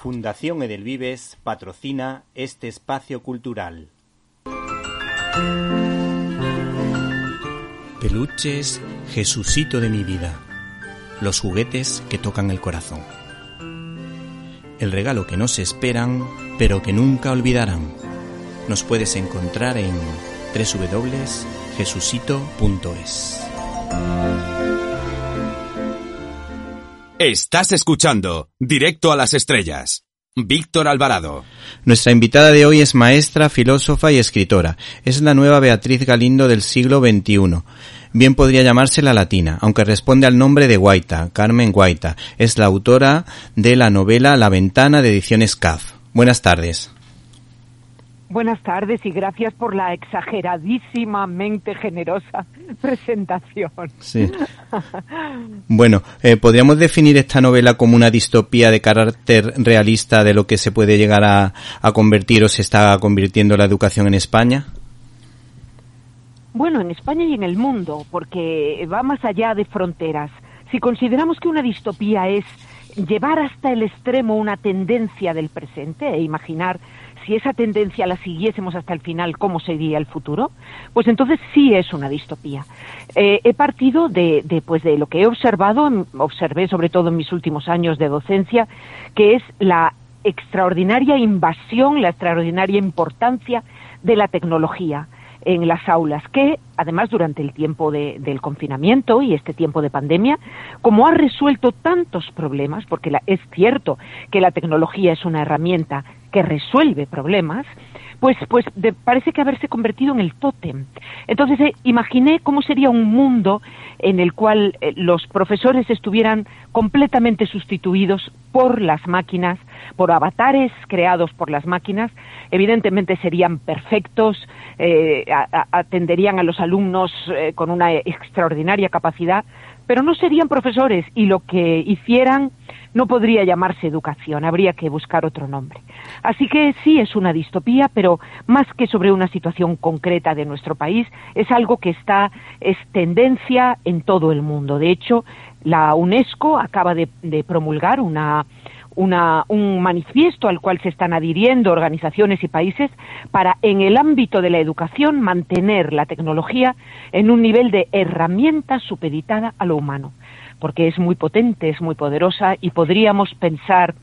Fundación Edelvives patrocina este espacio cultural. Peluches, Jesucito de mi vida. Los juguetes que tocan el corazón. El regalo que no se esperan, pero que nunca olvidarán. Nos puedes encontrar en www.jesucito.es. Estás escuchando Directo a las Estrellas. Víctor Alvarado. Nuestra invitada de hoy es maestra, filósofa y escritora. Es la nueva Beatriz Galindo del siglo XXI. Bien podría llamarse la latina, aunque responde al nombre de Guaita, Carmen Guaita. Es la autora de la novela La Ventana de Ediciones CAF. Buenas tardes. Buenas tardes y gracias por la exageradísimamente generosa presentación. Sí. Bueno, eh, ¿podríamos definir esta novela como una distopía de carácter realista de lo que se puede llegar a, a convertir o se está convirtiendo la educación en España? Bueno, en España y en el mundo, porque va más allá de fronteras. Si consideramos que una distopía es llevar hasta el extremo una tendencia del presente e imaginar si esa tendencia la siguiésemos hasta el final, ¿cómo sería el futuro? Pues entonces sí es una distopía. Eh, he partido de, pues de lo que he observado, observé sobre todo en mis últimos años de docencia, que es la extraordinaria invasión, la extraordinaria importancia de la tecnología en las aulas, que además durante el tiempo de, del confinamiento y este tiempo de pandemia, como ha resuelto tantos problemas, porque es cierto que la tecnología es una herramienta que resuelve problemas, pues, pues parece que haberse convertido en el tótem. Entonces eh, imaginé cómo sería un mundo en el cual eh, los profesores estuvieran completamente sustituidos por las máquinas, por avatares creados por las máquinas. Evidentemente serían perfectos, eh, a, atenderían a los alumnos eh, con una extraordinaria capacidad, pero no serían profesores y lo que hicieran no podría llamarse educación, habría que buscar otro nombre. Así que sí es una distopía, pero más que sobre una situación concreta de nuestro país, es algo que está, es tendencia en todo el mundo. De hecho, la UNESCO acaba de, de promulgar una, una, un manifiesto al cual se están adhiriendo organizaciones y países para, en el ámbito de la educación, mantener la tecnología en un nivel de herramienta supeditada a lo humano. Porque es muy potente, es muy poderosa y podríamos pensar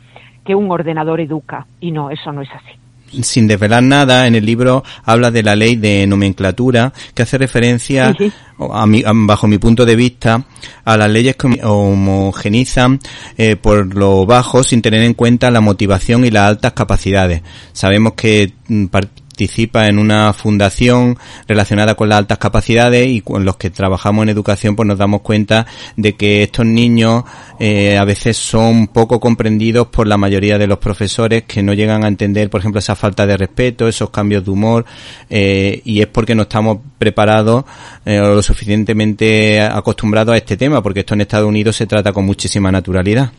que un ordenador educa. Y no, eso no es así sin desvelar nada, en el libro habla de la ley de nomenclatura que hace referencia, sí, sí. A mi, a, bajo mi punto de vista, a las leyes que homogenizan eh, por lo bajo sin tener en cuenta la motivación y las altas capacidades. Sabemos que mm, participa en una fundación relacionada con las altas capacidades y con los que trabajamos en educación pues nos damos cuenta de que estos niños eh, a veces son poco comprendidos por la mayoría de los profesores que no llegan a entender por ejemplo esa falta de respeto, esos cambios de humor eh, y es porque no estamos preparados eh, o lo suficientemente acostumbrados a este tema porque esto en Estados Unidos se trata con muchísima naturalidad.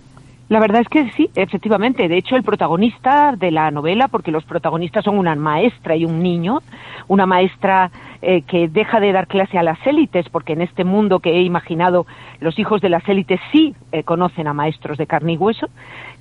La verdad es que sí, efectivamente. De hecho, el protagonista de la novela, porque los protagonistas son una maestra y un niño, una maestra eh, que deja de dar clase a las élites, porque en este mundo que he imaginado, los hijos de las élites sí eh, conocen a maestros de carne y hueso,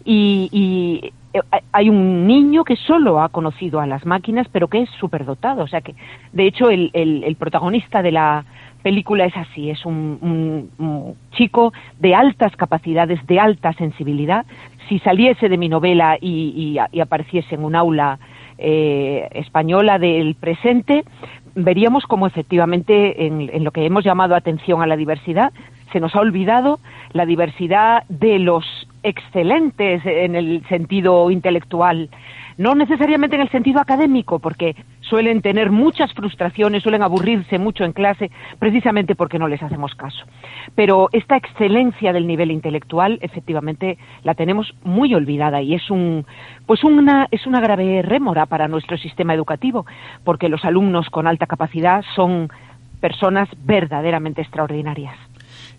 y, y eh, hay un niño que solo ha conocido a las máquinas, pero que es superdotado. O sea que, de hecho, el, el, el protagonista de la película es así, es un, un, chico de altas capacidades, de alta sensibilidad. Si saliese de mi novela y, apareciese en un aula eh, española del presente, veríamos como efectivamente en, en lo que hemos llamado atención a la diversidad, se nos ha olvidado la diversidad de los excelentes en el sentido intelectual, no necesariamente en el sentido académico, porque suelen tener muchas frustraciones, suelen aburrirse mucho en clase, precisamente porque no les hacemos caso. Pero esta excelencia del nivel intelectual, efectivamente, la tenemos muy olvidada y es un, pues una, es una grave rémora para nuestro sistema educativo, porque los alumnos con alta capacidad son personas verdaderamente extraordinarias.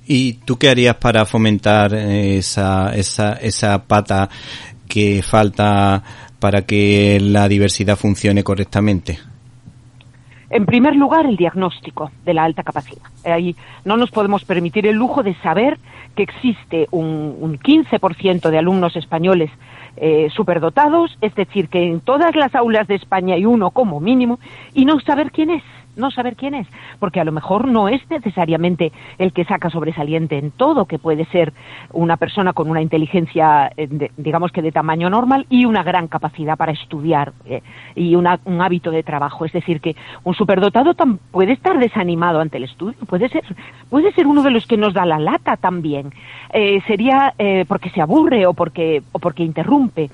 ¿Y tú qué harías para fomentar esa, esa, esa pata que falta para que la diversidad funcione correctamente? En primer lugar, el diagnóstico de la alta capacidad. Ahí no nos podemos permitir el lujo de saber que existe un, un 15% de alumnos españoles eh, superdotados, es decir, que en todas las aulas de España hay uno como mínimo, y no saber quién es no saber quién es, porque a lo mejor no es necesariamente el que saca sobresaliente en todo, que puede ser una persona con una inteligencia, eh, digamos que de tamaño normal y una gran capacidad para estudiar eh, y un hábito de trabajo. Es decir, que un superdotado puede estar desanimado ante el estudio, puede ser, puede ser uno de los que nos da la lata también. Eh, sería porque se aburre o porque, o porque interrumpe.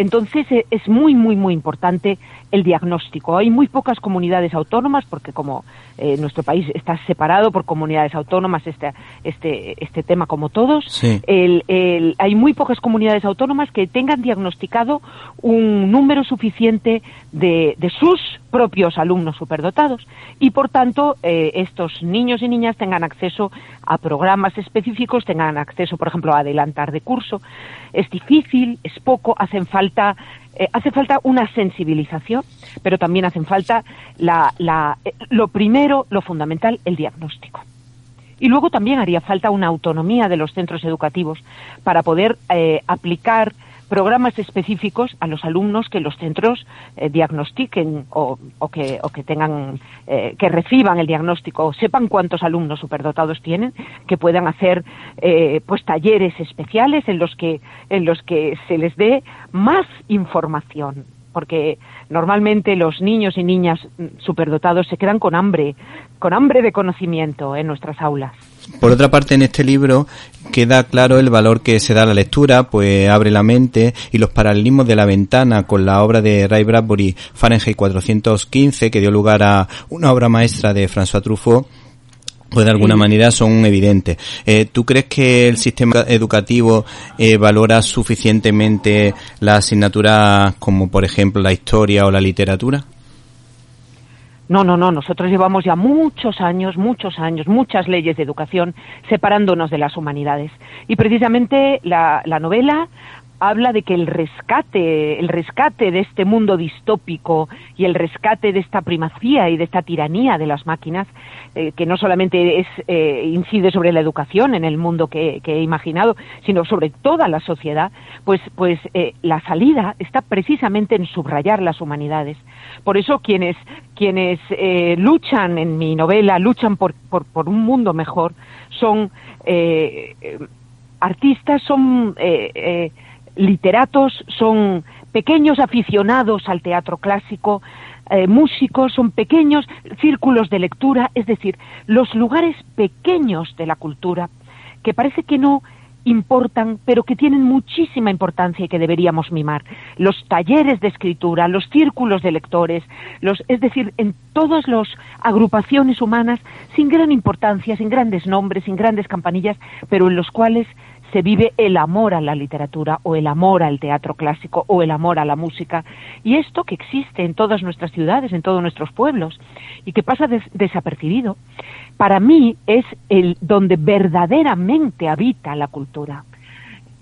Entonces eh, es muy, muy, muy importante el diagnóstico. Hay muy pocas comunidades autónomas, porque como eh, nuestro país está separado por comunidades autónomas, este, este, este tema como todos, hay muy pocas comunidades autónomas que tengan diagnosticado un número suficiente de, de sus propios alumnos superdotados y, por tanto, eh, estos niños y niñas tengan acceso a programas específicos, tengan acceso, por ejemplo, a adelantar de curso. Es difícil, es poco, hacen falta eh, hace falta una sensibilización, pero también hacen falta la, la, eh, lo primero, lo fundamental, el diagnóstico. Y luego también haría falta una autonomía de los centros educativos para poder aplicar programas específicos a los alumnos que los centros eh, diagnostiquen o, que, o que tengan, eh, que reciban el diagnóstico, o sepan cuántos alumnos superdotados tienen, que puedan hacer eh, pues talleres especiales en los que, en los que se les dé más información porque normalmente los niños y niñas superdotados se quedan con hambre, con hambre de conocimiento en nuestras aulas. Por otra parte, en este libro queda claro el valor que se da a la lectura, pues abre la mente y los paralelismos de la ventana con la obra de Ray Bradbury, Fahrenheit 415, que dio lugar a una obra maestra de François Truffaut, pues de alguna manera son evidentes. Eh, ¿Tú crees que el sistema educativo eh, valora suficientemente las asignaturas como por ejemplo la historia o la literatura? No, no, no. Nosotros llevamos ya muchos años, muchos años, muchas leyes de educación separándonos de las humanidades. Y precisamente la, la novela habla de que el rescate, el rescate de este mundo distópico y el rescate de esta primacía y de esta tiranía de las máquinas, eh, que no solamente es, eh, incide sobre la educación en el mundo que, he imaginado, sino sobre toda la sociedad, pues, pues eh, la salida está precisamente en subrayar las humanidades. Por eso quienes, quienes luchan en mi novela, luchan por, por, por un mundo mejor, son artistas, son literatos, son pequeños aficionados al teatro clásico, eh, músicos, son pequeños círculos de lectura, es decir, los lugares pequeños de la cultura que parece que no importan, pero que tienen muchísima importancia y que deberíamos mimar. Los talleres de escritura, los círculos de lectores, los, es decir, en todas las agrupaciones humanas sin gran importancia, sin grandes nombres, sin grandes campanillas, pero en los cuales se vive el amor a la literatura o el amor al teatro clásico o el amor a la música. Y esto que existe en todas nuestras ciudades, en todos nuestros pueblos y que pasa desapercibido, para mí es el donde verdaderamente habita la cultura.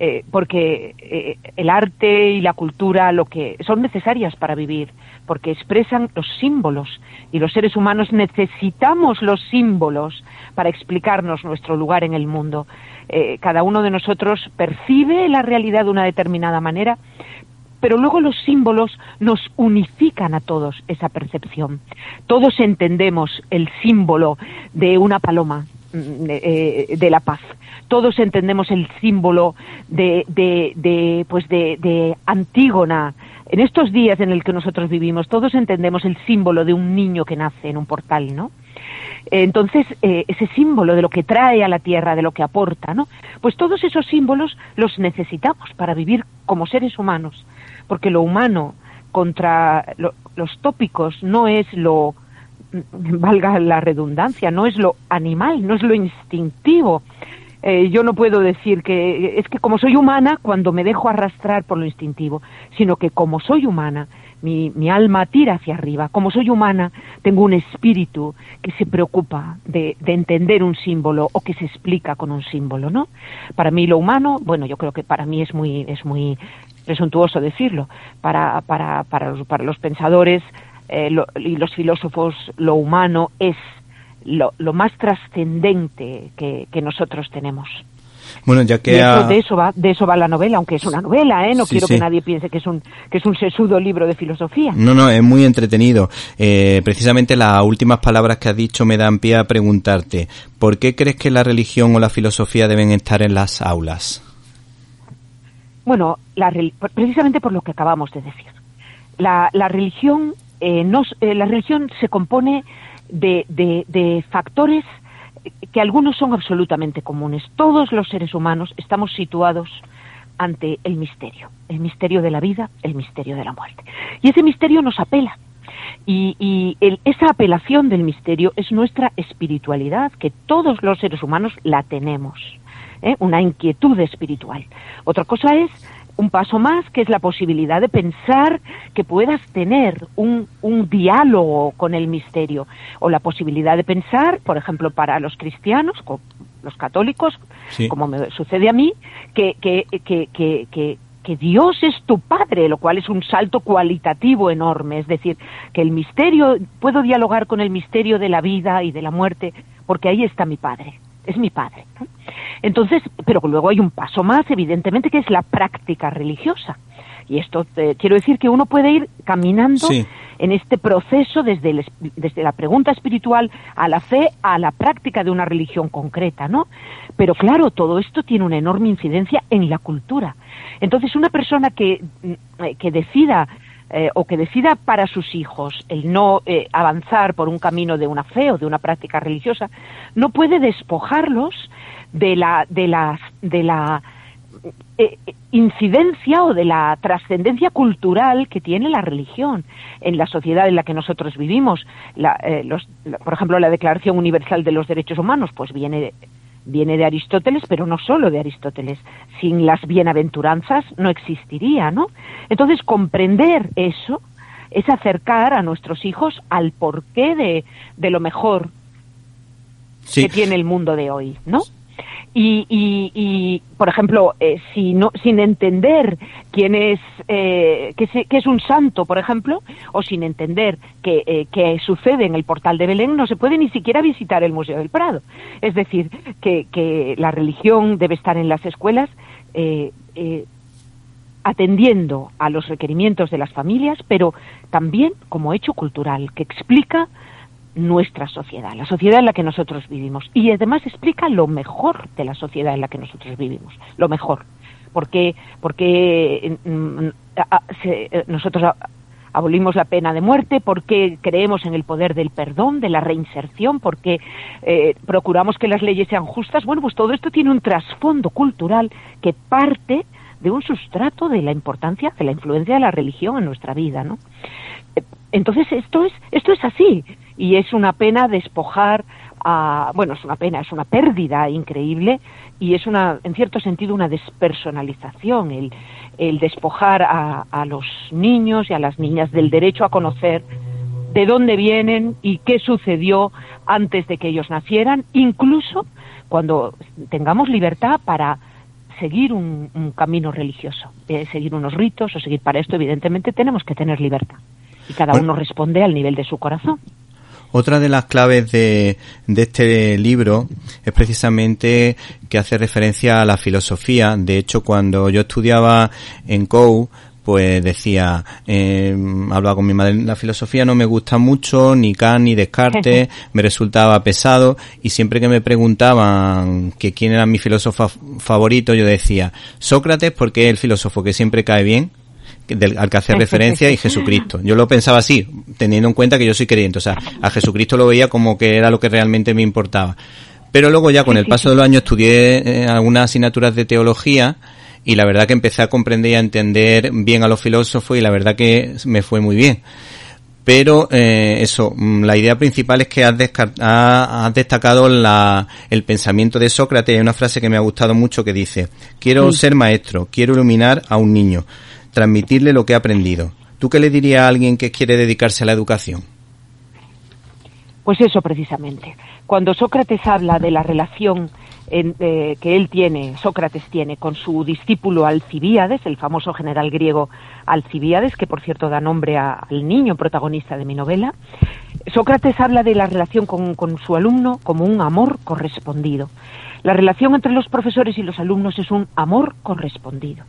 Eh, porque eh, el arte y la cultura lo que son necesarias para vivir, porque expresan los símbolos y los seres humanos necesitamos los símbolos para explicarnos nuestro lugar en el mundo. Eh, cada uno de nosotros percibe la realidad de una determinada manera, pero luego los símbolos nos unifican a todos esa percepción. Todos entendemos el símbolo de una paloma, mm, de la paz todos entendemos el símbolo de, de, pues de, Antígona. En estos días en el que nosotros vivimos, todos entendemos el símbolo de un niño que nace en un portal, ¿no? Entonces, eh, ese símbolo de lo que trae a la tierra, de lo que aporta, ¿no? Pues todos esos símbolos los necesitamos para vivir como seres humanos, porque lo humano contra los tópicos no es lo, valga la redundancia, no es lo animal, no es lo instintivo, eh, yo no puedo decir que es que como soy humana, cuando me dejo arrastrar por lo instintivo, sino que como soy humana, mi, mi alma tira hacia arriba. Como soy humana, tengo un espíritu que se preocupa de, de, entender un símbolo o que se explica con un símbolo, ¿no? Para mí lo humano, bueno, yo creo que para mí es muy, es muy presuntuoso decirlo. Para, para, para, los, para los pensadores eh, y los filósofos, lo humano es lo, más trascendente que, nosotros tenemos. Bueno, ya que de, eso, va, de eso va la novela, aunque es una novela, ¿eh? No quiero que nadie piense que es un que es un sesudo libro de filosofía. No, no, es muy entretenido. Eh, precisamente las últimas palabras que has dicho me dan pie a preguntarte, ¿por qué crees que la religión o la filosofía deben estar en las aulas? Bueno, la, precisamente por lo que acabamos de decir. La, la religión eh, eh, la religión se compone de, de, factores que algunos son absolutamente comunes. Todos los seres humanos estamos situados ante el misterio, el misterio de la vida, el misterio de la muerte. Y ese misterio nos apela. Y, esa apelación del misterio es nuestra espiritualidad, que todos los seres humanos la tenemos, ¿eh? una inquietud espiritual. Otra cosa es un paso más, que es la posibilidad de pensar que puedas tener un, un, diálogo con el misterio, o la posibilidad de pensar, por ejemplo, para los cristianos, los católicos, como me sucede a mí, que, que, que, que, que Dios es tu Padre, lo cual es un salto cualitativo enorme, es decir, que el misterio, puedo dialogar con el misterio de la vida y de la muerte, porque ahí está mi Padre, es mi Padre. Entonces, pero luego hay un paso más, evidentemente, que es la práctica religiosa. Y esto eh, quiero decir que uno puede ir caminando en este proceso desde, desde la pregunta espiritual a la fe, a la práctica de una religión concreta, ¿no? Pero claro, todo esto tiene una enorme incidencia en la cultura. Entonces, una persona que, mm, eh, que decida eh, o que decida para sus hijos el no eh, avanzar por un camino de una fe o de una práctica religiosa, no puede despojarlos de la, de la, de la eh, incidencia o de la trascendencia cultural que tiene la religión en la sociedad en la que nosotros vivimos. por ejemplo, la Declaración Universal de los Derechos Humanos, pues viene viene de Aristóteles, pero no solo de Aristóteles. Sin las bienaventuranzas no existiría, ¿no? Entonces, comprender eso es acercar a nuestros hijos al porqué de, de lo mejor que tiene el mundo de hoy, ¿no? Y, y, y por ejemplo, eh, si no, sin entender quién es, eh, que, es un santo, por ejemplo, o sin entender qué eh, que sucede en el portal de Belén, no se puede ni siquiera visitar el Museo del Prado. Es decir, que, que la religión debe estar en las escuelas eh, atendiendo a los requerimientos de las familias, pero también como hecho cultural, que explica nuestra sociedad, la sociedad en la que nosotros vivimos. Y además explica lo mejor de la sociedad en la que nosotros vivimos, lo mejor. Porque, porque mm, eh, nosotros abolimos la pena de muerte, porque creemos en el poder del perdón, de la reinserción, porque eh, procuramos que las leyes sean justas. Bueno, pues todo esto tiene un trasfondo cultural que parte de un sustrato de la importancia, de la influencia de la religión en nuestra vida, ¿no? Eh, entonces esto es esto es así y es una pena despojar a, bueno, es una pena, es una pérdida increíble y es una, en cierto sentido, una despersonalización, el, el despojar a, a los niños y a las niñas del derecho a conocer de dónde vienen y qué sucedió antes de que ellos nacieran, incluso cuando tengamos libertad para seguir un, un camino religioso, eh, seguir unos ritos o seguir para esto, evidentemente tenemos que tener libertad. Y cada uno responde al nivel de su corazón. Otra de las claves de, de, este libro es precisamente que hace referencia a la filosofía. De hecho, cuando yo estudiaba en COU, pues decía, eh, hablaba con mi madre, la filosofía no me gusta mucho, ni Kant ni Descartes, me resultaba pesado, y siempre que me preguntaban que quién era mi filósofo favorito, yo decía, Sócrates porque es el filósofo que siempre cae bien, al que hace referencia y Jesucristo. Yo lo pensaba así, teniendo en cuenta que yo soy creyente. O sea, a Jesucristo lo veía como que era lo que realmente me importaba. Pero luego ya con el paso de los años estudié eh, algunas asignaturas de teología y la verdad que empecé a comprender y a entender bien a los filósofos y la verdad que me fue muy bien. Pero eh, eso, mm, la idea principal es que has, has destacado la, el pensamiento de Sócrates. Hay una frase que me ha gustado mucho que dice, quiero ser maestro, quiero iluminar a un niño transmitirle lo que ha aprendido. ¿Tú qué le dirías a alguien que quiere dedicarse a la educación? Pues eso precisamente. Cuando Sócrates habla de la relación eh, que él tiene, Sócrates tiene, con su discípulo Alcibíades, el famoso general griego Alcibíades, que por cierto da nombre al niño protagonista de mi novela, Sócrates habla de la relación con, con su alumno como un amor correspondido. La relación entre los profesores y los alumnos es un amor correspondido.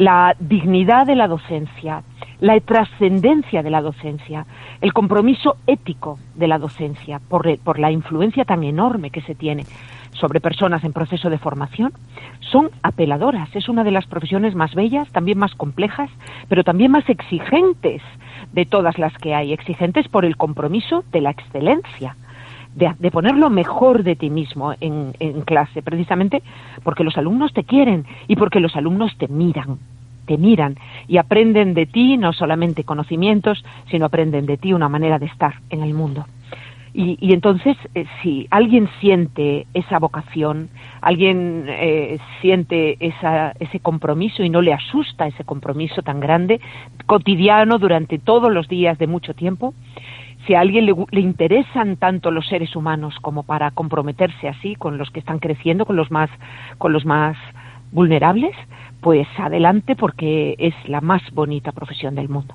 La dignidad de la docencia, la trascendencia de la docencia, el compromiso ético de la docencia por, la influencia tan enorme que se tiene sobre personas en proceso de formación son apeladoras. Es una de las profesiones más bellas, también más complejas, pero también más exigentes de todas las que hay. Exigentes por el compromiso de la excelencia. De, de, poner lo mejor de ti mismo en, en clase, precisamente porque los alumnos te quieren y porque los alumnos te miran, te miran y aprenden de ti no solamente conocimientos, sino aprenden de ti una manera de estar en el mundo. Y, entonces, eh, si alguien siente esa vocación, alguien eh, siente esa, ese compromiso y no le asusta ese compromiso tan grande, cotidiano durante todos los días de mucho tiempo, si a alguien le, le, interesan tanto los seres humanos como para comprometerse así con los que están creciendo, con los más, con los más vulnerables, pues adelante porque es la más bonita profesión del mundo.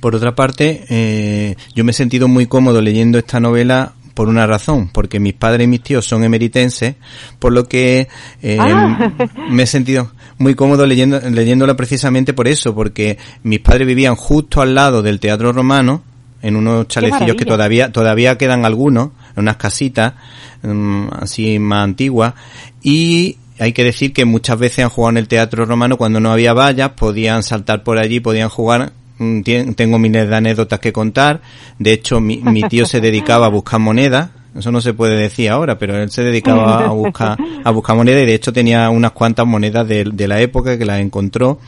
Por otra parte, eh, yo me he sentido muy cómodo leyendo esta novela por una razón, porque mis padres y mis tíos son emeritenses, por lo que eh, ah. me he sentido muy cómodo leyendo, leyéndola precisamente por eso, porque mis padres vivían justo al lado del Teatro Romano, en unos chalecillos que todavía, todavía quedan algunos, en unas casitas mm, así más antiguas, y hay que decir que muchas veces han jugado en el Teatro Romano cuando no había vallas, podían saltar por allí, podían jugar Mm, tengo miles de anécdotas que contar. De hecho, mi, tío se dedicaba a buscar monedas. Eso no se puede decir ahora, pero él se dedicaba a buscar, a buscar monedas y de hecho tenía unas cuantas monedas de, de la época que las encontró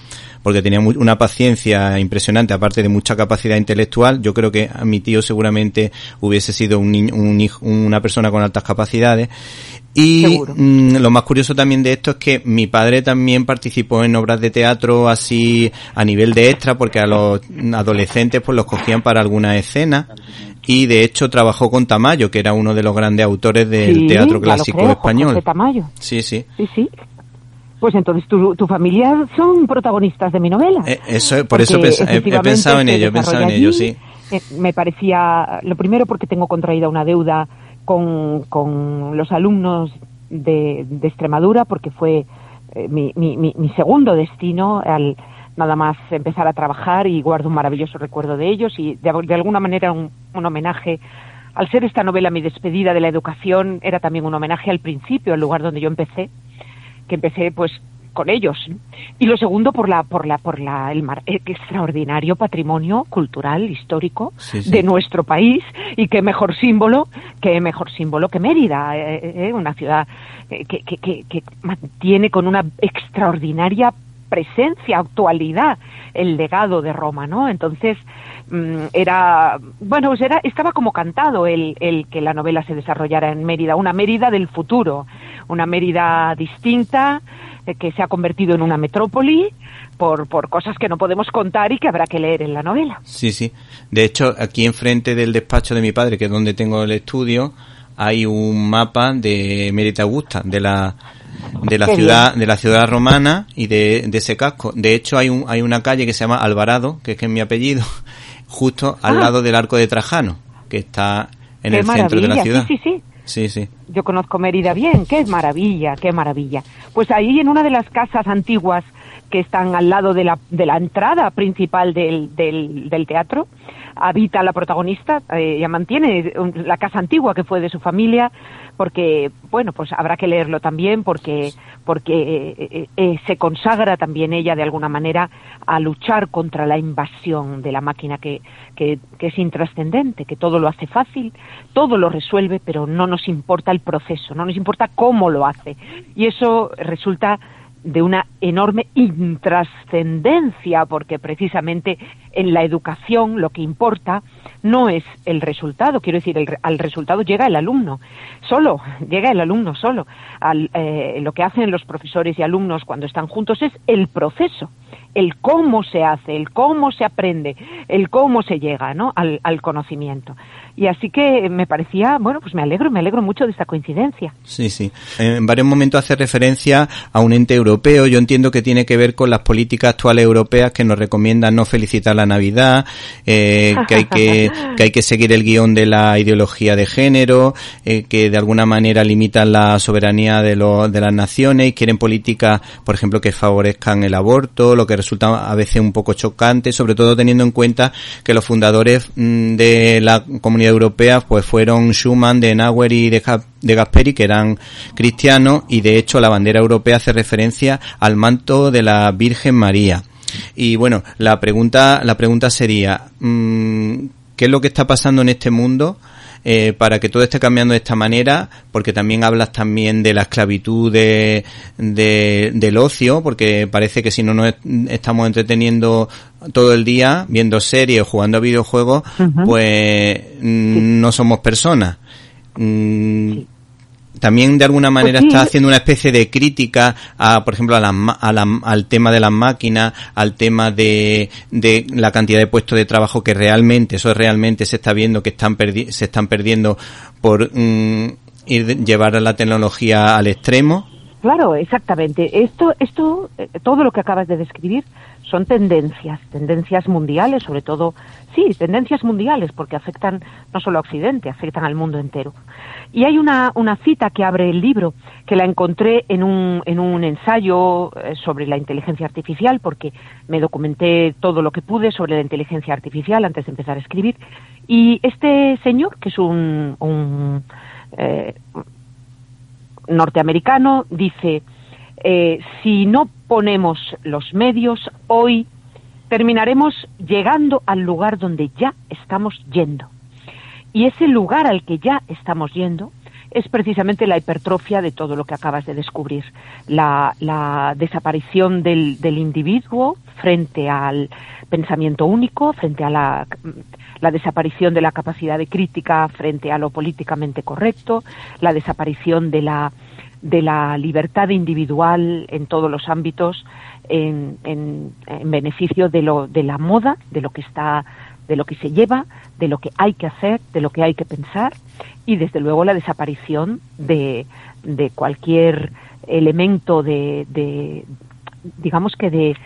porque tenía una paciencia impresionante, aparte de mucha capacidad intelectual. Yo creo que a mi tío seguramente hubiese sido un, niño, un hijo, una persona con altas capacidades. Y mm, lo más curioso también de esto es que mi padre también participó en obras de teatro así a nivel de extra, porque a los adolescentes pues los cogían para alguna escena y de hecho trabajó con Tamayo, que era uno de los grandes autores del teatro clásico español. Tamayo. Sí, sí. Sí, sí. Pues entonces tu, tu familia son protagonistas de mi novela. Eh, eso, por eso he, pensado en ello, he pensado en ello, sí. Eh, me parecía, lo primero porque tengo contraída una deuda con, con los alumnos de, de, Extremadura, porque fue eh, mi, mi, mi, segundo destino al nada más empezar a trabajar y guardo un maravilloso recuerdo de ellos y de, de alguna manera un, un, homenaje. Al ser esta novela mi despedida de la educación, era también un homenaje al principio, al lugar donde yo empecé, que empecé pues con ellos. Y lo segundo, por la, por la, por la, el, extraordinario patrimonio cultural, histórico de nuestro país y qué mejor símbolo, qué mejor símbolo que Mérida, eh, eh, eh, una ciudad que, que, que, que mantiene con una extraordinaria presencia, actualidad, el legado de Roma, ¿no? Entonces, mm, era, bueno, pues era, estaba como cantado el, el que la novela se desarrollara en Mérida, una Mérida del futuro, una Mérida distinta, eh, que se ha convertido en una metrópoli por, por cosas que no podemos contar y que habrá que leer en la novela. Sí, sí. De hecho, aquí enfrente del despacho de mi padre, que es donde tengo el estudio, hay un mapa de Mérida Augusta, de la de la ciudad de la ciudad romana y de, ese casco. De hecho, hay un hay una calle que se llama Alvarado, que es que es mi apellido, justo al ah. lado del Arco de Trajano, que está en el centro de la ciudad. Sí, sí, sí. Sí, sí. Yo conozco Mérida bien, qué maravilla, qué maravilla. Pues ahí en una de las casas antiguas que están al lado de la, de la entrada principal del, del, del teatro, habita la protagonista, eh, ella mantiene la casa antigua que fue de su familia, porque, bueno, pues habrá que leerlo también porque, porque eh, eh, eh, se consagra también ella de alguna manera a luchar contra la invasión de la máquina que, que, que es intrascendente, que todo lo hace fácil, todo lo resuelve, pero no nos importa el proceso, no nos importa cómo lo hace. Y eso resulta de una enorme intrascendencia, porque precisamente en la educación lo que importa no es el resultado, quiero decir, al resultado llega el alumno solo, llega el alumno solo. Eh, lo que hacen los profesores y alumnos cuando están juntos es el proceso, el cómo se hace, el cómo se aprende, el cómo se llega ¿no? al, al conocimiento. Y así que me parecía, bueno, pues me alegro, me alegro mucho de esta coincidencia. Sí, sí. En varios momentos hace referencia a un ente europeo. Yo entiendo que tiene que ver con las políticas actuales europeas que nos recomiendan no felicitar la Navidad, eh, que hay que, que hay que seguir el guion de la ideología de género, eh, que de alguna manera limitan la soberanía de, los de las naciones y quieren políticas, por ejemplo, que favorezcan el aborto, lo que resulta a veces un poco chocante, sobre todo teniendo en cuenta que los fundadores mm, de la comunidad Europeas pues fueron Schumann, de Nauer y de, de Gasperi, que eran cristianos, y de hecho la bandera europea hace referencia al manto de la Virgen María. Y bueno, la pregunta, la pregunta sería, mm, ¿qué es lo que está pasando en este mundo? Eh, para que todo esté cambiando de esta manera, porque también hablas también de la esclavitud de, del ocio, porque parece que si no nos estamos entreteniendo todo el día viendo series o jugando a videojuegos, pues mm, no somos personas. Mm, también de alguna manera pues está haciendo una especie de crítica a, por ejemplo, a al tema de las máquinas, al tema de, de, la cantidad de puestos de trabajo que realmente, eso realmente se está viendo que están se están perdiendo por mm, ir, llevar la tecnología al extremo. Claro, exactamente. Esto, esto, eh, todo lo que acabas de describir son tendencias, tendencias mundiales, sobre todo, sí, tendencias mundiales, porque afectan no solo a Occidente, afectan al mundo entero. Y hay una, una cita que abre el libro, que la encontré en un, en un ensayo eh, sobre la inteligencia artificial, porque me documenté todo lo que pude sobre la inteligencia artificial antes de empezar a escribir. Y este señor, que es un, un eh, norteamericano, dice, eh, si no ponemos los medios, hoy terminaremos llegando al lugar donde ya estamos yendo. Y ese lugar al que ya estamos yendo es precisamente la hipertrofia de todo lo que acabas de descubrir. La, desaparición del, individuo frente al pensamiento único, frente a la, la, desaparición de la capacidad de crítica frente a lo políticamente correcto, la desaparición de la, de la libertad individual en todos los ámbitos en, en, beneficio de, lo, de la moda, de lo que está, de lo que se lleva, de lo que hay que hacer, de lo que hay que pensar y desde luego la desaparición de, de cualquier elemento de, de digamos que de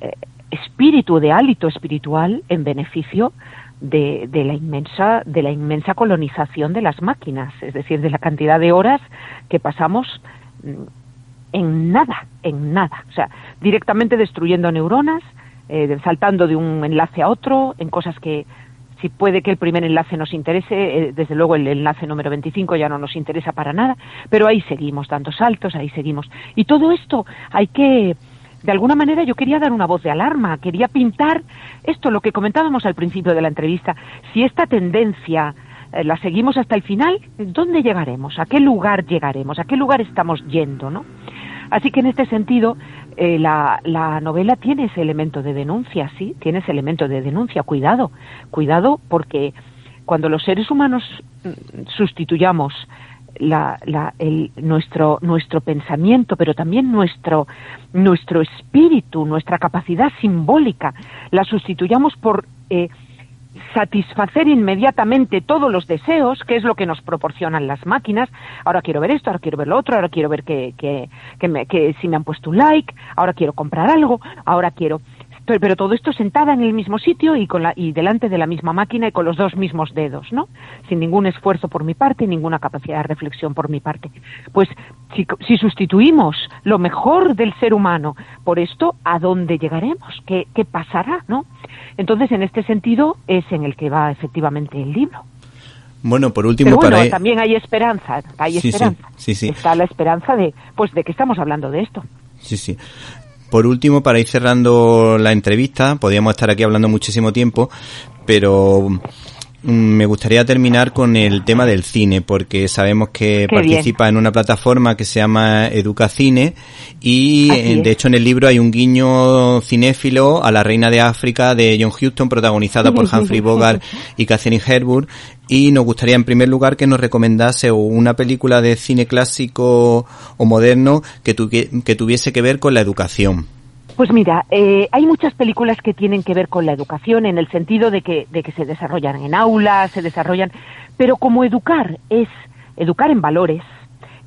eh, espíritu, de hálito espiritual en beneficio de, de, la inmensa de la inmensa colonización de las máquinas, es decir, de la cantidad de horas que pasamos mm, en nada, en nada, o sea, directamente destruyendo neuronas, eh, saltando de un enlace a otro, en cosas que si puede que el primer enlace nos interese, eh, desde luego el enlace número 25 ya no nos interesa para nada, pero ahí seguimos dando saltos, ahí seguimos. Y todo esto hay que de alguna manera yo quería dar una voz de alarma, quería pintar esto, lo que comentábamos al principio de la entrevista, si esta tendencia eh, la seguimos hasta el final, ¿dónde llegaremos? ¿A qué lugar llegaremos? ¿A qué lugar estamos yendo? ¿no? Así que en este sentido, eh, la, la, novela tiene ese elemento de denuncia, sí, tiene ese elemento de denuncia. Cuidado, cuidado porque cuando los seres humanos mm, sustituyamos la, la, el, nuestro, nuestro pensamiento, pero también nuestro, nuestro espíritu, nuestra capacidad simbólica, la sustituyamos por eh, satisfacer inmediatamente todos los deseos, que es lo que nos proporcionan las máquinas. Ahora quiero ver esto, ahora quiero ver lo otro, ahora quiero ver que, que, que, me, que si me han puesto un like, ahora quiero comprar algo, ahora quiero pero, todo esto sentada en el mismo sitio y, con la, y delante de la misma máquina y con los dos mismos dedos, ¿no? Sin ningún esfuerzo por mi parte, ninguna capacidad de reflexión por mi parte. Pues si, si sustituimos lo mejor del ser humano por esto, ¿a dónde llegaremos? ¿Qué, qué pasará, no? Entonces, en este sentido, es en el que va efectivamente el libro. Bueno, por último, Pero bueno, también hay esperanza, hay esperanza. Sí, sí, Está la esperanza de, pues, de que estamos hablando de esto. Sí, sí. Por último, para ir cerrando la entrevista, podríamos estar aquí hablando muchísimo tiempo, pero me gustaría terminar con el tema del cine, porque sabemos que participa en una plataforma que se llama Educacine y eh, de hecho en el libro hay un guiño cinéfilo a La Reina de África de John Huston, protagonizada por Humphrey Bogart y Catherine Hepburn. Y nos gustaría en primer lugar que nos recomendase una película de cine clásico o moderno que, que tuviese que ver con la educación. Pues mira, eh, hay muchas películas que tienen que ver con la educación en el sentido de que, de que se desarrollan en aulas, se desarrollan, pero como educar es educar en valores,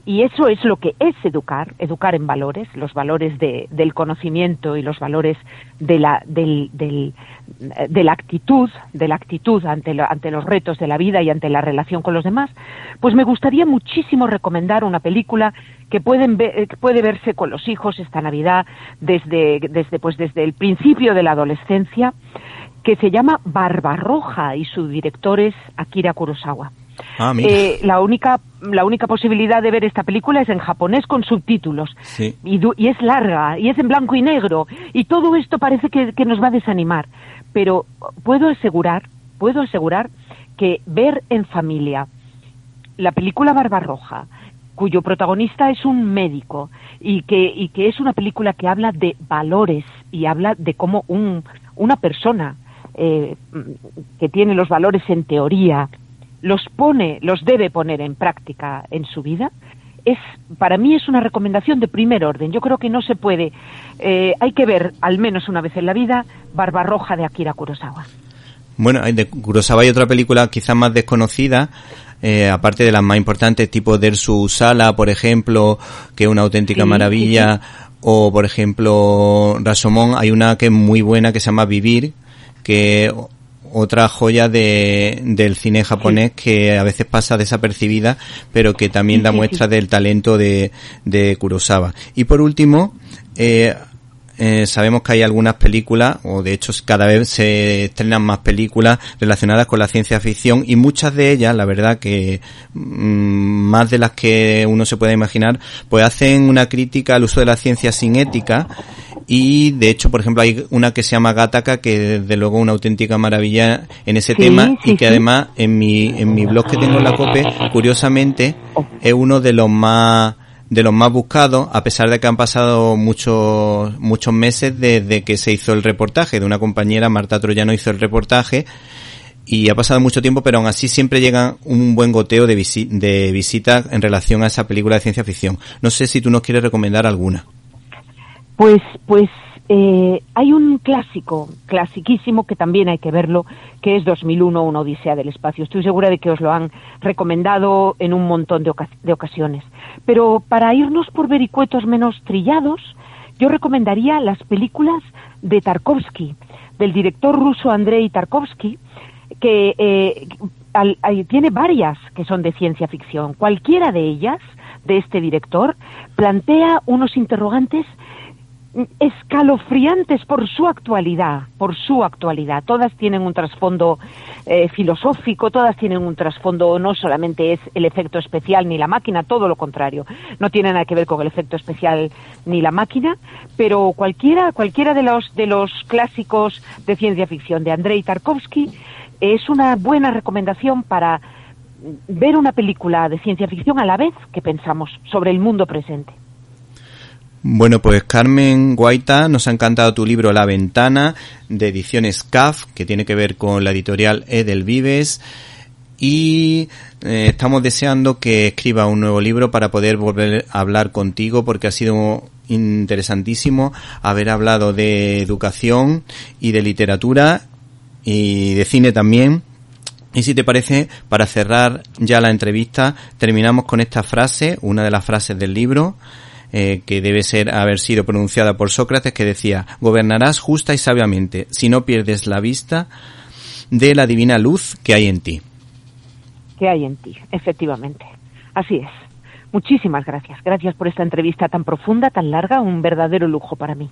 y eso es lo que es educar, educar en valores, los valores de, del conocimiento y los valores de la, del, de la actitud, de la actitud ante, los retos de la vida y ante la relación con los demás, pues me gustaría muchísimo recomendar una película que pueden ver, puede verse con los hijos esta Navidad desde, desde, pues desde el principio de la adolescencia, que se llama Barbarroja y su director es Akira Kurosawa. Ah, eh, la única la única posibilidad de ver esta película es en japonés con subtítulos. Y, es larga y es en blanco y negro y todo esto parece que, que nos va a desanimar. Pero puedo asegurar puedo asegurar que ver en familia la película Barbarroja cuyo protagonista es un médico y que, y que es una película que habla de valores y habla de cómo un, una persona eh, que tiene los valores en teoría los pone, los debe poner en práctica en su vida, es para mí es una recomendación de primer orden. Yo creo que no se puede, eh, hay que ver al menos una vez en la vida Barbarroja de Akira Kurosawa. Bueno, de Kurosawa hay otra película quizás más desconocida, eh, aparte de las más importantes, tipo Der su Sala, por ejemplo, que es una auténtica maravilla, o por ejemplo Rasomón, hay una que es muy buena que se llama Vivir, que otra joya de, del cine japonés que a veces pasa desapercibida, pero que también da muestra del talento de, de Kurosawa. Y por último, eh, eh, sabemos que hay algunas películas, o de hecho cada vez se estrenan más películas relacionadas con la ciencia ficción y muchas de ellas, la verdad que mm, más de las que uno se puede imaginar, pues hacen una crítica al uso de la ciencia sin ética y de hecho, por ejemplo, hay una que se llama Gataka, que desde luego una auténtica maravilla en ese tema y que además en mi, en mi blog que tengo en la COPE, curiosamente, es uno de los más de los más buscados, a pesar de que han pasado muchos, muchos meses desde que se hizo el reportaje. De una compañera, Marta Troyano, hizo el reportaje y ha pasado mucho tiempo, pero aún así siempre llega un buen goteo de, de visita en relación a esa película de ciencia ficción. No sé si tú nos quieres recomendar alguna. Pues, pues eh, hay un clásico, clasiquísimo, que también hay que verlo, que es 2001, una odisea del espacio. Estoy segura de que os lo han recomendado en un montón de, ocasiones. Pero para irnos por vericuetos menos trillados, yo recomendaría las películas de Tarkovsky, del director ruso Andrei Tarkovsky, que eh, tiene varias que son de ciencia ficción. Cualquiera de ellas, de este director, plantea unos interrogantes escalofriantes por su actualidad, por su actualidad. Todas tienen un trasfondo eh, filosófico, todas tienen un trasfondo, no solamente es el efecto especial ni la máquina, todo lo contrario. No tiene nada que ver con el efecto especial ni la máquina, pero cualquiera, cualquiera de los, de los clásicos de ciencia ficción de Andrei Tarkovsky es una buena recomendación para ver una película de ciencia ficción a la vez que pensamos sobre el mundo presente. Bueno, pues Carmen Guaita, nos ha encantado tu libro La Ventana, de ediciones CAF, que tiene que ver con la editorial Edel Vives. Y eh, estamos deseando que escriba un nuevo libro para poder volver a hablar contigo, porque ha sido interesantísimo haber hablado de educación y de literatura y de cine también. Y si te parece, para cerrar ya la entrevista, terminamos con esta frase, una de las frases del libro, eh, que debe ser haber sido pronunciada por Sócrates, que decía, gobernarás justa y sabiamente, si no pierdes la vista de la divina luz que hay en ti. Que hay en ti, efectivamente. Así es. Muchísimas gracias. Gracias por esta entrevista tan profunda, tan larga, un verdadero lujo para mí.